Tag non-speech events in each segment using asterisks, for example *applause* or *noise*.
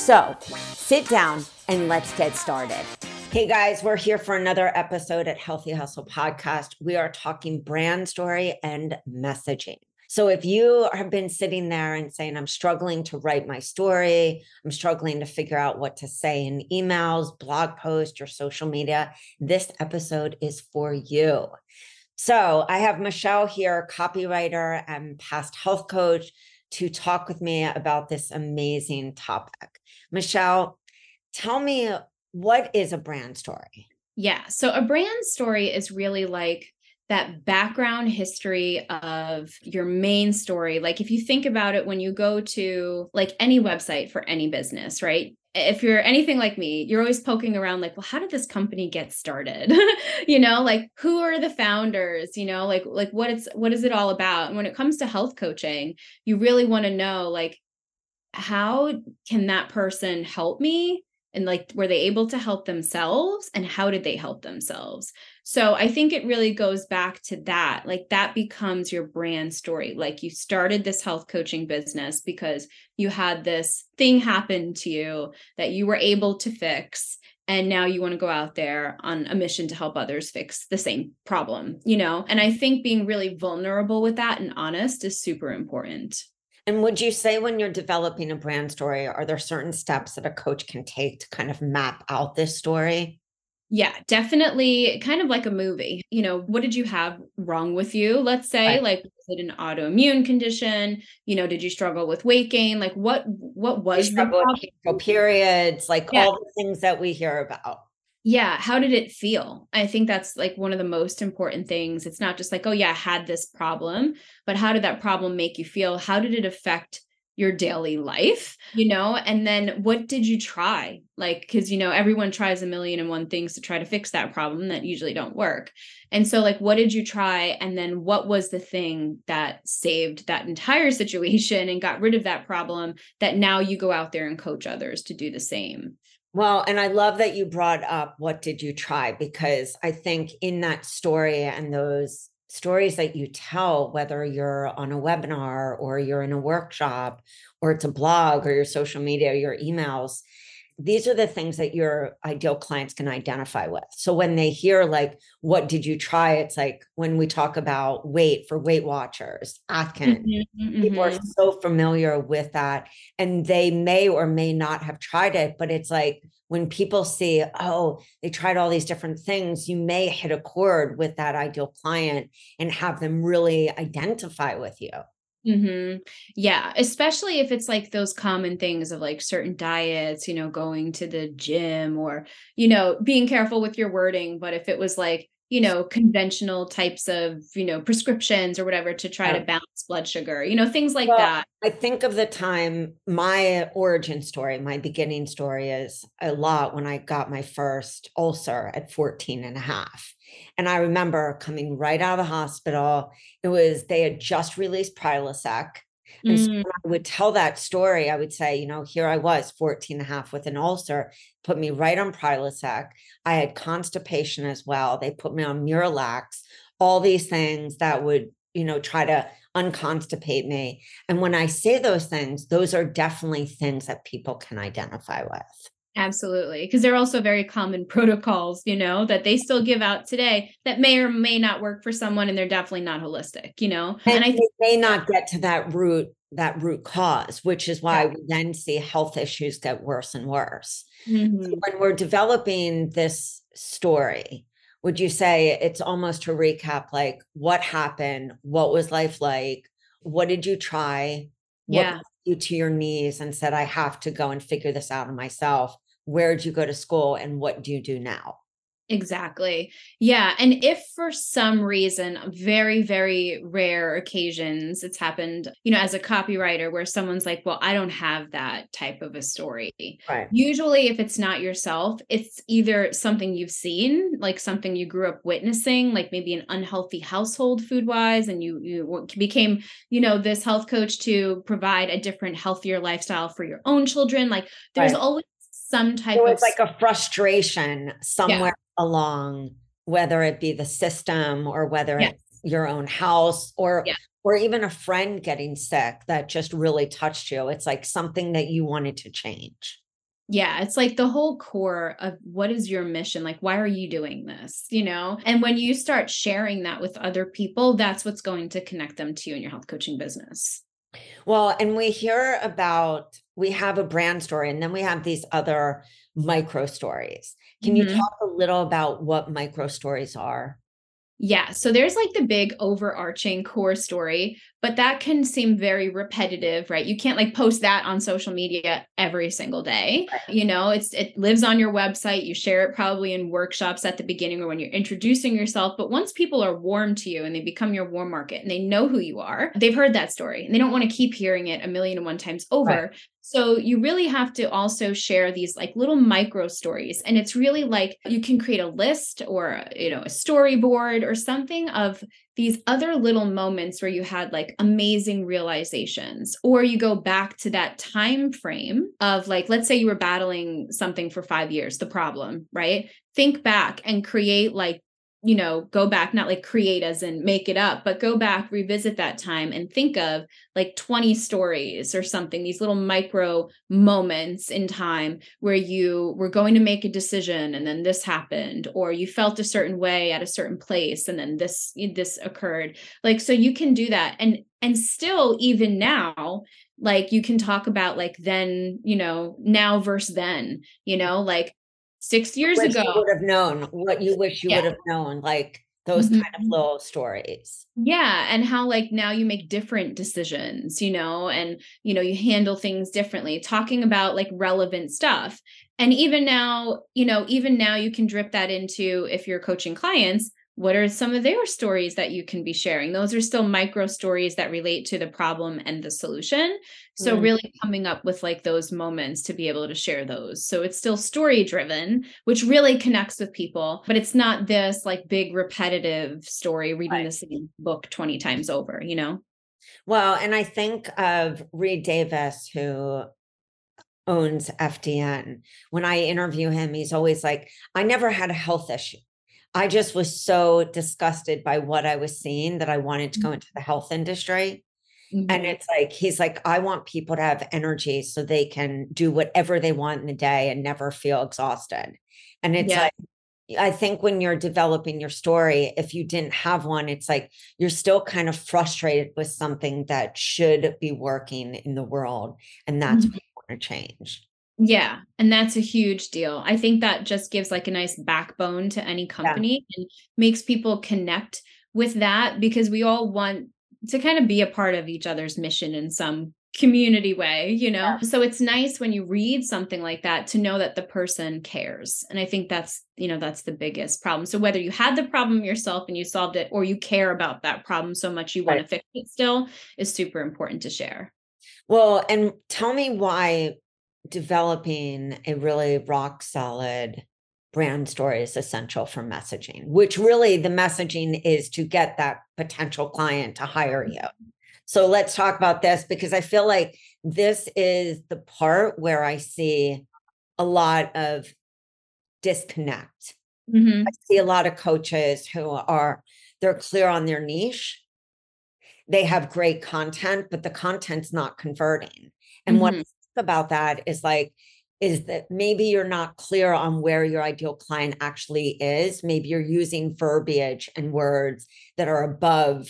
So sit down and let's get started. Hey guys, we're here for another episode at Healthy Hustle Podcast. We are talking brand story and messaging. So if you have been sitting there and saying, I'm struggling to write my story, I'm struggling to figure out what to say in emails, blog posts, or social media, this episode is for you. So I have Michelle here, copywriter and past health coach, to talk with me about this amazing topic. Michelle, tell me what is a brand story? Yeah. So a brand story is really like that background history of your main story. Like if you think about it, when you go to like any website for any business, right? If you're anything like me, you're always poking around like, well, how did this company get started? *laughs* you know, like who are the founders? You know, like like what it's what is it all about? And when it comes to health coaching, you really want to know like how can that person help me? And like were they able to help themselves and how did they help themselves? So I think it really goes back to that. Like that becomes your brand story. Like you started this health coaching business because you had this thing happen to you that you were able to fix. And now you want to go out there on a mission to help others fix the same problem, you know? And I think being really vulnerable with that and honest is super important. And would you say when you're developing a brand story, are there certain steps that a coach can take to kind of map out this story? Yeah, definitely kind of like a movie. You know, what did you have wrong with you? Let's say right. like was it an autoimmune condition? You know, did you struggle with weight gain? Like what what was the periods, like yeah. all the things that we hear about. Yeah, how did it feel? I think that's like one of the most important things. It's not just like, oh yeah, I had this problem, but how did that problem make you feel? How did it affect your daily life, you know? And then what did you try? Like, because, you know, everyone tries a million and one things to try to fix that problem that usually don't work. And so, like, what did you try? And then what was the thing that saved that entire *laughs* situation and got rid of that problem that now you go out there and coach others to do the same? Well, and I love that you brought up what did you try? because I think in that story and those stories that you tell, whether you're on a webinar or you're in a workshop or it's a blog or your social media, your emails, these are the things that your ideal clients can identify with. So when they hear like, what did you try? It's like when we talk about weight for Weight Watchers, Atkins, mm-hmm, people mm-hmm. are so familiar with that. And they may or may not have tried it, but it's like when people see, oh, they tried all these different things, you may hit a chord with that ideal client and have them really identify with you. Mm-hmm. Yeah, especially if it's like those common things of like certain diets, you know, going to the gym or, you know, being careful with your wording. But if it was like, you know, conventional types of, you know, prescriptions or whatever to try yeah. to balance blood sugar, you know, things like well, that. I think of the time my origin story, my beginning story is a lot when I got my first ulcer at 14 and a half. And I remember coming right out of the hospital. It was, they had just released Prilosec. And mm. so when I would tell that story, I would say, you know, here I was 14 and a half with an ulcer, put me right on Prilosec. I had constipation as well. They put me on Miralax, all these things that would, you know, try to unconstipate me. And when I say those things, those are definitely things that people can identify with. Absolutely. Because they're also very common *laughs* protocols, you know, that they still give out today that may or may not work for someone and they're definitely not holistic, you know. And, and I think they may not get to that root that root cause, which is why we then see health issues get worse and worse. Mhm. When we're developing this story, would you say it's almost to recap like what happened? What was life like? What did you try? What Yeah. You to your knees and said, I have to go and figure this out myself? Where did you go to school and what do you do now? Exactly. Yeah. And if for some reason, very, very rare occasions, it's happened, you know, as a copywriter where someone's like, well, I don't have that type of a story. Right. Usually, if it's not yourself, it's either something you've seen, like something you grew up witnessing, like maybe an unhealthy household food wise, and you, you became, you know, this health coach to provide a different, healthier lifestyle for your own children. Like there's Right. always some type So of it's like a frustration somewhere along, whether it be the system or whether Yes. it's your own house or Yeah. or even a friend getting sick that just really touched you. It's like something that you wanted to change. Yeah, it's like the whole core of what is your mission? Like, why are you doing this? You know? And when you start sharing that with other people, that's what's going to connect them to you in your health coaching business. Well, and we hear about we have a brand story and then we have these other micro stories. Can you Mhm. talk a little about what micro stories are? Yeah. So there's like the big overarching core story, but that can seem very repetitive, right? You can't like post that on social media every single day. Right. You know, it's it lives on your website. You share it probably in workshops at the beginning or when you're introducing yourself. But once people are warm to you and they become your warm market and they know who you are, they've heard that story and they don't want to keep hearing it a million and one times over. So you really have to also share these like little micro stories. And it's really like you can create a list or, you know, a storyboard or something of these other little moments where you had like amazing realizations or you go back to that time frame of like let's say you were battling something for 5 years the problem right think back and create like you know go back not like create as in make it up but go back revisit that time and think of like 20 stories or something these little micro moments in time where you were going to make a decision and then this happened or you felt a certain way at a certain place and then this this occurred. Like so you can do that and and still even now like you can talk about like then you know now versus then you know like 6 years Wish you ago would have known what you wish you Yeah. would have known, like those Mhm. kind of little stories. Yeah, and how like now you make different decisions, you know, and you know, you handle things differently, talking about like relevant stuff. And even now, you know, even now you can drip that into if you're coaching clients, what are some of their stories that you can be sharing? Those are still micro stories that relate to the problem and the solution. So Mm. really coming up with like those moments to be able to share those. So it's still story driven, which really connects with people, but it's not this like big repetitive story reading Right. the same book 20 times over, you know? Well, and I think of Reed Davis, who owns FDN. When I interview him, he's always like, I never had a health issue. I just was so disgusted by what I was seeing that I wanted to go into the health industry. And Mhm. it's like, he's like, I want people to have energy so they can do whatever they want in the day and never feel exhausted. And it's Yeah. like, I think when you're developing your story, if you didn't have one, it's like you're still kind of frustrated with something that should be working in the world. And that's Mhm. what you want to change. Yeah, and that's a huge deal. I think that just gives like a nice backbone to any company and makes people connect with that because we all want to kind of be a part of each other's mission in some community way, you know? So it's nice when you read something like that to know that the person cares. And I think that's, you know, that's the biggest problem. So whether you had the problem yourself and you solved it or you care about that problem so much you want to fix it still is super important to share. Well, and tell me why developing a really rock solid brand story is essential for messaging, which really the messaging is to get that potential client to hire you. So let's talk about this because I feel like this is the part where I see a lot of disconnect. Mhm. I see a lot of coaches who are they're clear on their niche. They have great content, but the content's not converting. And what Mhm. think about that is like, is that maybe you're not clear on where your ideal client actually is. Maybe you're using verbiage and words that are above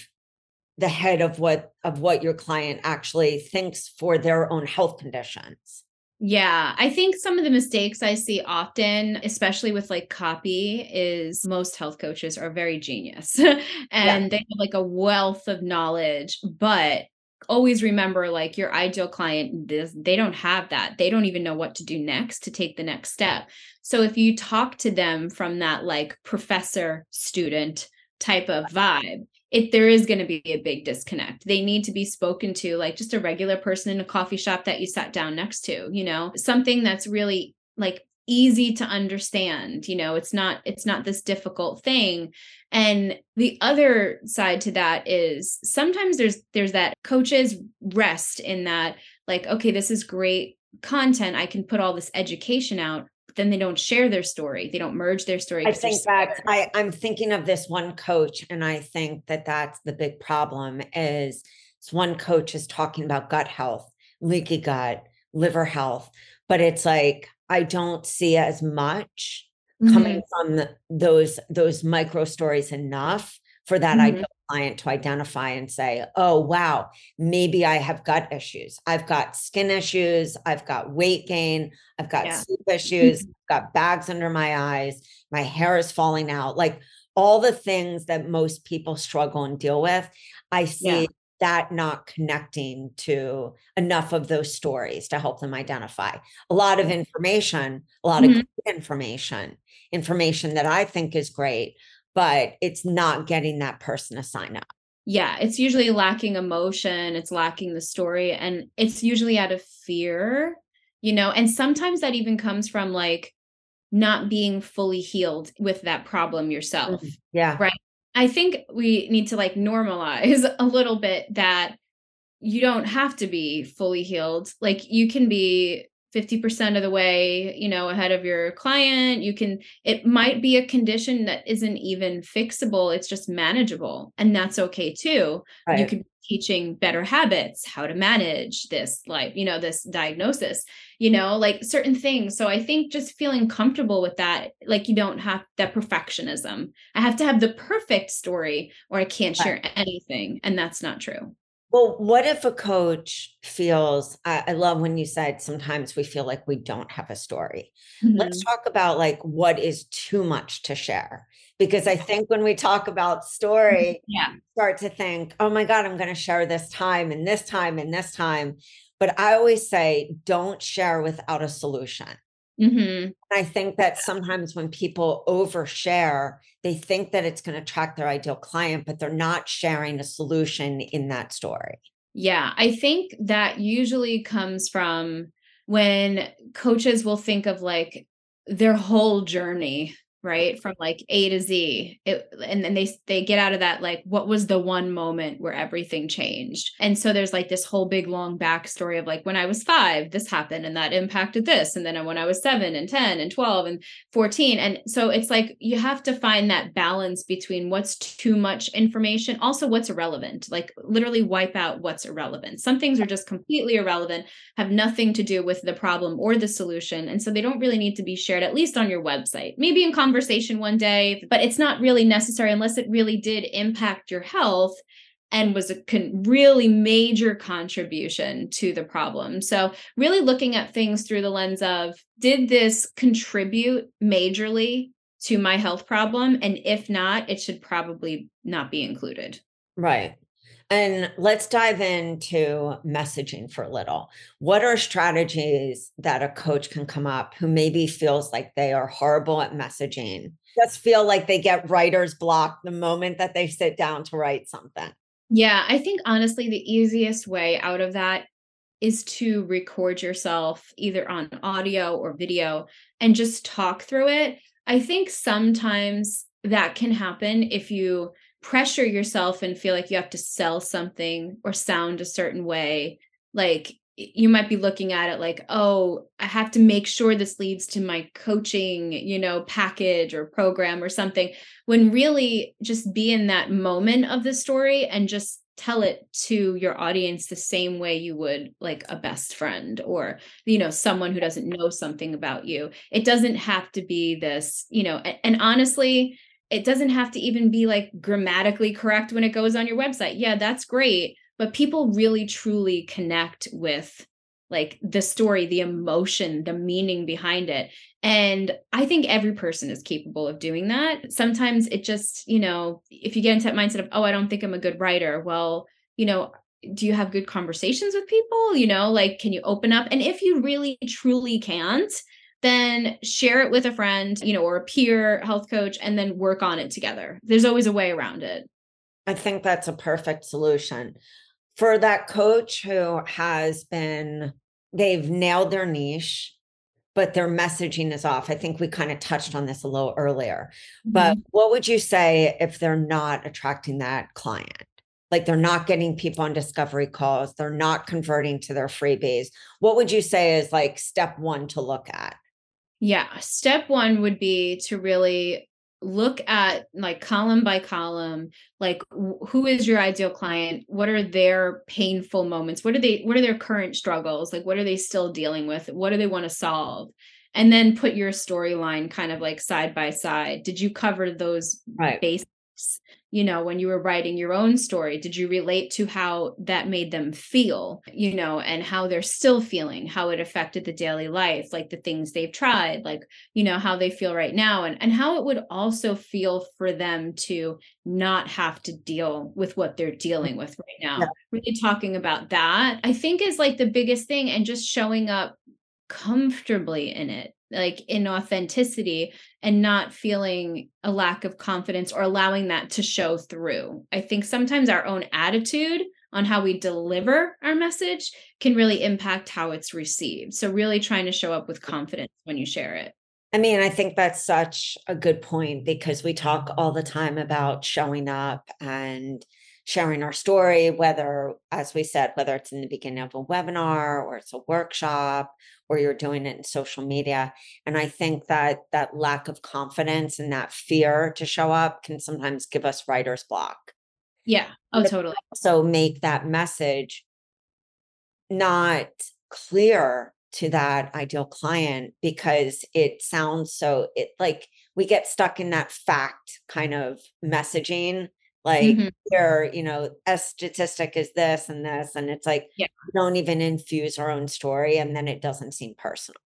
the head of what of what your client actually thinks for their own health conditions. Yeah, I think some of the mistakes I see often, especially with like copy, is most health coaches are very genius *laughs* and yeah. they have like a wealth of knowledge, but always remember like your ideal client this, they don't have that. They don't even know what to do next to take the next step. So if you talk to them from that like professor student type of vibe if there is going to be a big disconnect. They need to be spoken to like just a regular person in a coffee shop that you sat down next to you know? Something that's really like easy to understand you know it's not it's not this difficult thing. And the other side to that is sometimes there's there's that coaches rest in that like okay this is great content i can put all this education out but then they don't share their story they don't merge their story i think that I, i'm thinking of this one coach and i think that that's the big problem is this one coach is talking about gut health leaky gut liver health but it's like I don't see as much mm-hmm. coming from those those micro stories enough for that mm-hmm. ideal client to identify and say, "Oh wow, maybe I have gut issues. I've got skin issues. I've got weight gain. I've got yeah. sleep issues. Mm-hmm. I've got bags under my eyes. My hair is falling out." Like all the things that most people struggle and deal with. I see yeah that not connecting to enough of those stories to help them identify a lot of information, a lot mm-hmm. of information, information that I think is great, but it's not getting that person to sign up. Yeah, it's usually lacking emotion, it's lacking the story, and it's usually out of fear, you know, and sometimes that even comes from like not being fully healed with that problem yourself. Mm, yeah. Right. I think we need to like normalize *laughs* a little bit that you don't have to be fully healed. Like you can be 50% of the way, you know, ahead of your client. You can it might be a condition that isn't even fixable, it's just manageable, and that's okay too. Right. You could teaching better habits, how to manage this like, you know, this diagnosis, you know, like certain things. So I think just feeling comfortable with that, like you don't have that perfectionism. I have to have the perfect story or I can't share anything. And that's not true. Well, what if a coach feels? I, I, love when you said sometimes we feel like we don't have a story. Mm-hmm. Let's talk about like what is too much to share. Because I think when we talk about story, yeah. start to think, oh my God, I'm going to share this time and this time and this time. But I always say, don't share without a solution. Mm-hmm. I think that sometimes when people overshare, they think that it's going to attract their ideal client, but they're not sharing a solution in that story. Yeah, I think that usually comes from when coaches will think of like their whole journey right from like a to z it, and then they they get out of that like what was the one moment where everything changed? And so there's like this whole big long backstory of like when i was five this happened and that impacted this and then when i was seven and 10 and 12 and 14 and so it's like you have to find that balance between what's too much information also what's irrelevant like literally wipe out what's irrelevant. Some things are just completely irrelevant have nothing to do with the problem or the solution and so they don't really need to be shared at least on your website. Maybe in conversation one day, but it's not really necessary unless it really did impact your health and was a con- really major contribution to the problem. So, really looking at things through the lens of did this contribute majorly to my health problem? And if not, it should probably not be included. Right. And let's dive into messaging for a little. What are strategies that a coach can come up who maybe feels like they are horrible at messaging? Just feel like they get writer's block the moment that they sit down to write something. Yeah, I think honestly, the easiest way out of that is to record yourself either on audio or video and just talk through it. I think sometimes that can happen if you pressure yourself and feel like you have to sell something or sound a certain way. Like you might be looking at it like oh i have to make sure this leads to my coaching you know package or program or something when really just be in that moment of the story and just tell it to your audience the same way you would like a best friend or you know someone who doesn't know something about you. It doesn't have to be this you know and, honestly it doesn't have to even be like grammatically correct when it goes on your website. Yeah, that's great. But people really truly connect with like the story, the emotion, the meaning behind it. And I think every person is capable of doing that. Sometimes it just, you know, if you get into that mindset of, oh, I don't think I'm a good writer, well, you know, do you have good conversations with people? You know, like, can you open up? And if you really truly can't, then share it with a friend, you know, or a peer health coach and then work on it together. There's always a way around it. I think that's a perfect solution. For that coach who has been, they've nailed their niche, but their messaging is off. I think we kind of touched on this a little earlier. Mm-hmm. But what would you say if they're not attracting that client? Like they're not getting people on discovery calls, they're not converting to their freebies. What would you say is like step one to look at? Yeah. Step one would be to really look at like column by column like who is your ideal client? What are their painful moments? What are they what are their current struggles? Like what are they still dealing with? What do they want to solve? And then put your storyline kind of like side by side. Did you cover those right. basics you know when you were writing your own story did you relate to how that made them feel you know and how they're still feeling how it affected the daily life like the things they've tried like you know how they feel right now and and how it would also feel for them to not have to deal with what they're dealing with right now yeah. really talking about that i think is like the biggest thing and just showing up comfortably in it like in authenticity and not feeling a lack of confidence or allowing that to show through. I think sometimes our own attitude on how we deliver our message can really impact how it's received. So, really trying to show up with confidence when you share it. I mean, I think that's such a good point because we talk all the time about showing up and sharing our story, whether, as we said, whether it's in the beginning of a webinar or it's a workshop or you're doing it in social media. And I think that that lack of confidence and that fear to show up can sometimes give us writer's block. Yeah. Oh, totally. So make that message not clear to that ideal client because it sounds so it like we get stuck in that fact kind of messaging like mm-hmm. here you know a statistic is this and this and it's like yeah. don't even infuse our own story and then it doesn't seem personal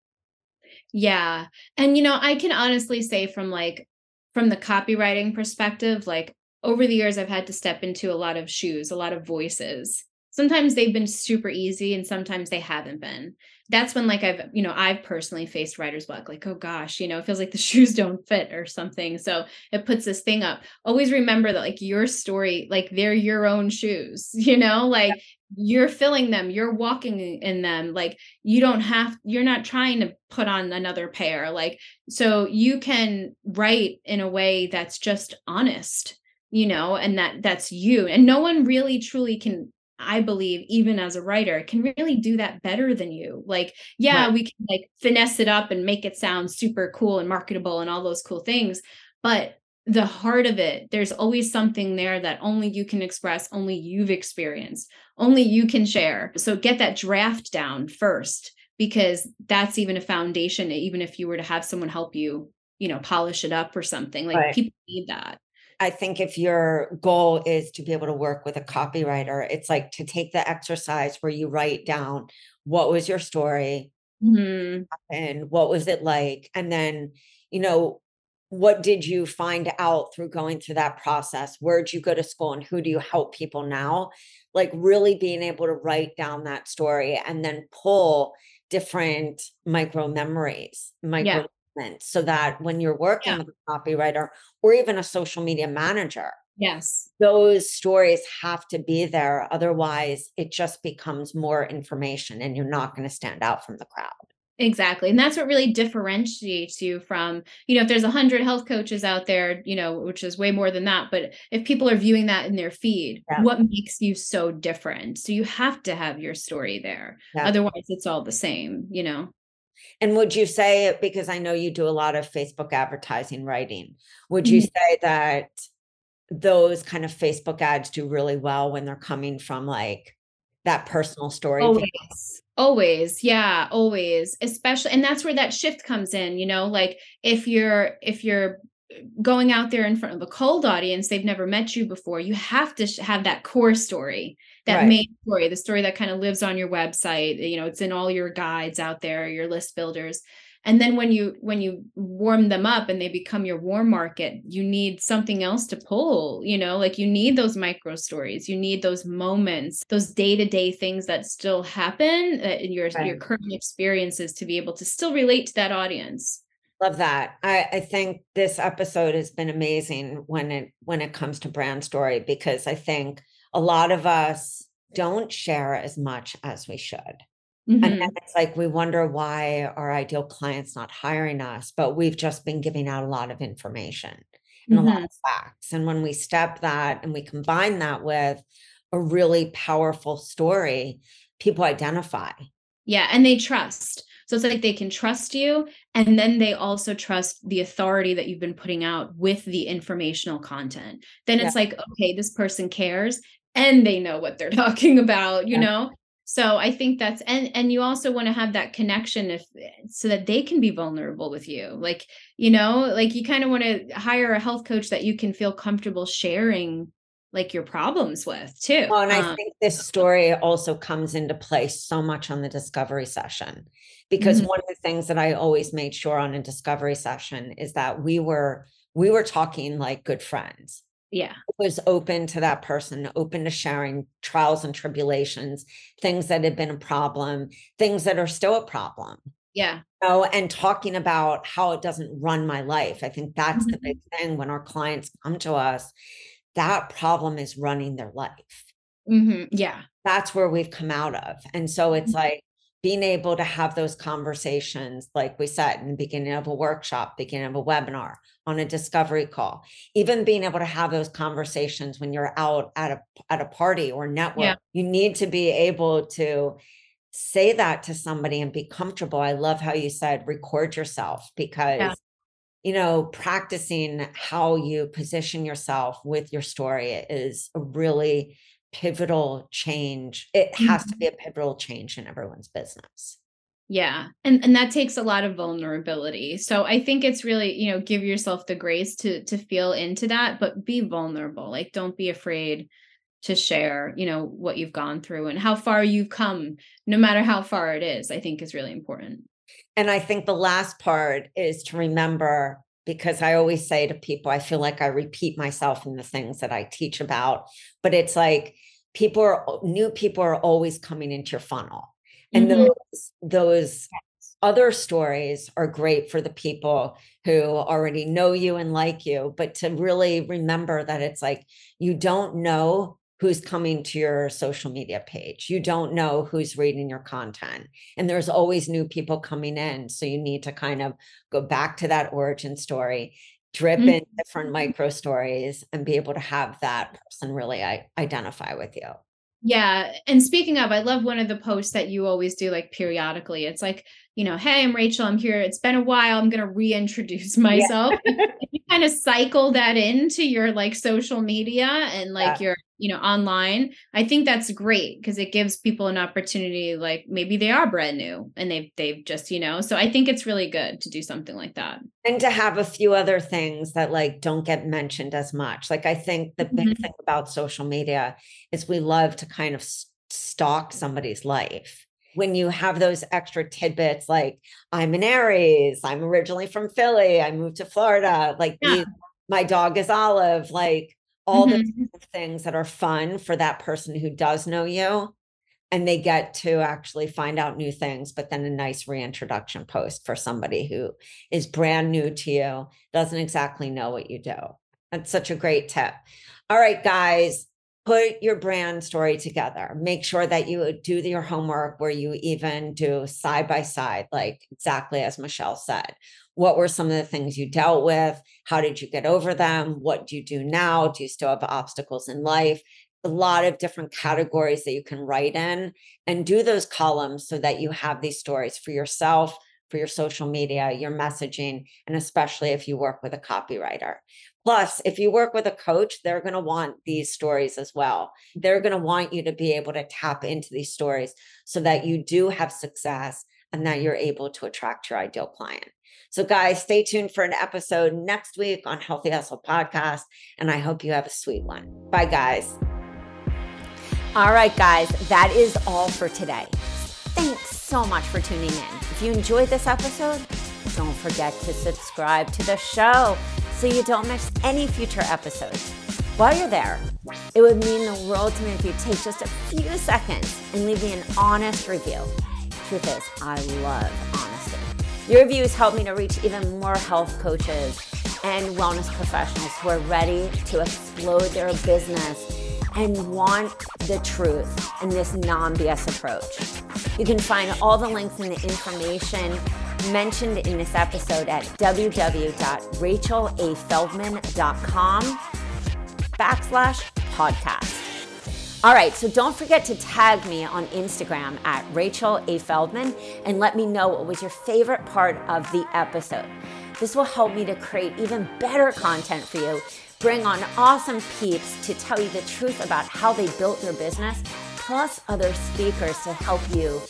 yeah and you know i can honestly say from like from the copywriting perspective like over the years i've had to step into a lot of shoes a lot of voices sometimes they've been super easy and sometimes they haven't been that's when like i've you know i've personally faced writer's block like oh gosh you know it feels like the *laughs* shoes don't fit or something so it puts this thing up always remember that like your story like they're your own shoes *laughs* you know like yeah. you're filling them you're walking in them like you don't have you're not trying to put on another pair like so you can write in a way that's just honest you know and that that's you and no one really truly can I believe, even as a writer, can really do that better than you. Like, yeah, right. we can like finesse it up and make it sound super cool and marketable and all those cool things. But the heart of it, there's always something there that only you can express, only you've experienced, only you can share. So get that draft down first, because that's even a foundation, even if you were to have someone help you, you know, polish it up or something. Like right. people need that. I think if your goal is to be able to work with a copywriter, it's like to take the exercise where you write down what was your story mm-hmm. and what was it like? And then, you know, what did you find out through going through that process? Where'd you go to school and who do you help people now? Like really being able to write down that story and then pull different micro memories, micro yeah so that when you're working yeah. with a copywriter or even a social media manager, yes, those stories have to be there. Otherwise, it just becomes more information and you're not going to stand out from the crowd. Exactly. And that's what really differentiates you from, you know, if there's a hundred health coaches out there, you know, which is way more than that. But if people are viewing that in their feed, yeah. what makes you so different? So you have to have your story there. Yeah. Otherwise, it's all the same, you know? And would you say, because I know you do a lot of Facebook advertising writing, would you mm-hmm. say that those kind of Facebook ads do really well when they're coming from like that personal story? Always. Always. Yeah, always. Especially and that's where that shift comes in, you know, like if you're if you're going out there in front of a cold audience, they've never met you before. You have to have that core story, that right. main story, the story that kind of lives on your website. You know, it's in all your guides out there, your list builders and then when you when you warm them up and they become your warm market you need something else to pull you know like you need those micro stories you need those moments those day-to-day things that still happen uh, in your right. your current experiences to be able to still relate to that audience love that I, I think this episode has been amazing when it when it comes to brand story because i think a lot of us don't share as much as we should Mm-hmm. And then it's like we wonder why our ideal client's not hiring us, but we've just been giving out a lot of information and mm-hmm. a lot mm-hmm. of facts. And when we step that and we combine that with a really powerful story, people identify. Yeah, and they trust. So it's like they can trust you. And then they also trust the authority that you've been putting out with the informational content. Then it's yeah. like, okay, this person cares and they know what they're *laughs* talking about, you yeah. know? so i think that's and and you also want to have that connection if so that they can be vulnerable with you like you know like you kind of want to hire a health coach that you can feel comfortable sharing like your problems with too well, and i um, think this story also comes into play so much on the discovery session because mm-hmm. one of the things that i always made sure on a discovery session is that we were we were talking like good friends. Yeah. Was open to that person open to sharing trials and tribulations things that had been a problem things that are still a problem. Yeah. Know, and talking about how it doesn't run my life. I think that's mm-hmm. the big thing when our clients come to us that problem is running their life mm-hmm. yeah that's where we've come out of and so it's mm-hmm. like being able to have those conversations, like we said in the beginning of a workshop, beginning of a webinar, on a discovery call, even being able to have those conversations when you're out at a at a party or network, yeah. you need to be able to say that to somebody and be comfortable. I love how you said record yourself because yeah. You know, practicing how you position yourself with your story is a really pivotal change. It has mm-hmm. to be a pivotal change in everyone's business. Yeah. And and that takes a lot of vulnerability. So I think it's really, you know, give yourself the grace to to feel into that, but be vulnerable. Like don't be afraid to share, you know, what you've gone through and how far you've come, no matter how far it is, I think is really important. And I think the last part is to remember because I always say to people, I feel like I repeat myself in the things that I teach about, but it's like people are new people are always coming into your funnel. And mm-hmm. those those other stories are great for the people who already know you and like you, but to really remember that it's like you don't know who's coming to your social media page. You don't know who's reading your content. And there's always new people coming in. So you need to kind of go back to that origin story, drip mm-hmm. in different micro stories, and be able to have that person really identify with you. Yeah. And speaking of, I love one of the posts that you always do like periodically. It's like, you know, hey, I'm Rachel. I'm here. It's been a while. I'm going to reintroduce *laughs* myself. Yeah. you kind of cycle that into your like social media and like yeah. your, you know, online. I think that's great because it gives people an opportunity like maybe they are brand new and they've they've just, you know. So I think it's really good to do something like that. And to have a few other things that like don't get mentioned as much. Like I think the big mm-hmm. thing about social media is we love to kind of stalk somebody's life when you have those extra tidbits like i'm an aries i'm originally from philly i moved to florida like yeah. these, my dog is olive like all mm-hmm. the things that are fun for that person who does know you and they get to actually find out new things but then a nice reintroduction post for somebody who is brand new to you doesn't exactly know what you do that's such a great tip all right guys put your brand story together. Make sure that you do your homework where you even do side by side, like exactly as Michelle said. What were some of the things you dealt with? How did you get over them? What do you do now? Do you still have obstacles in life? A lot of different categories that you can write in and do those columns so that you have these stories for yourself, for your social media, your messaging, and especially if you work with a copywriter. Plus, if you work with a coach, they're going to want these stories as well. They're going to want you to be able to tap into these stories so that you do have success and that you're able to attract your ideal client. So, guys, stay tuned for an episode next week on Healthy Hustle Podcast. And I hope you have a sweet one. Bye, guys. All right, guys, that is all for today. Thanks so much for tuning in. If you enjoyed this episode, don't forget to subscribe to the show so you don't miss any future episodes. While you're there, it would mean the world to me if you take just a few seconds and leave me an honest review. Truth is, I love honesty. Your reviews help me to reach even more health coaches and wellness professionals who are ready to explode their business and want the truth in this non BS approach. You can find all the links and the information mentioned in this episode at www.rachelafeldman.com backslash podcast. All right, so don't forget to tag me on Instagram at Rachel A. Feldman and let me know what was your favorite part of the episode. This will help me to create even better content for you, bring on awesome peeps to tell you the truth about how they built their business, plus other speakers to help you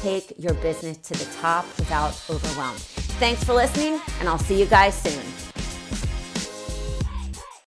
take your business to the top without overwhelm. Thanks for listening, and I'll see you guys soon.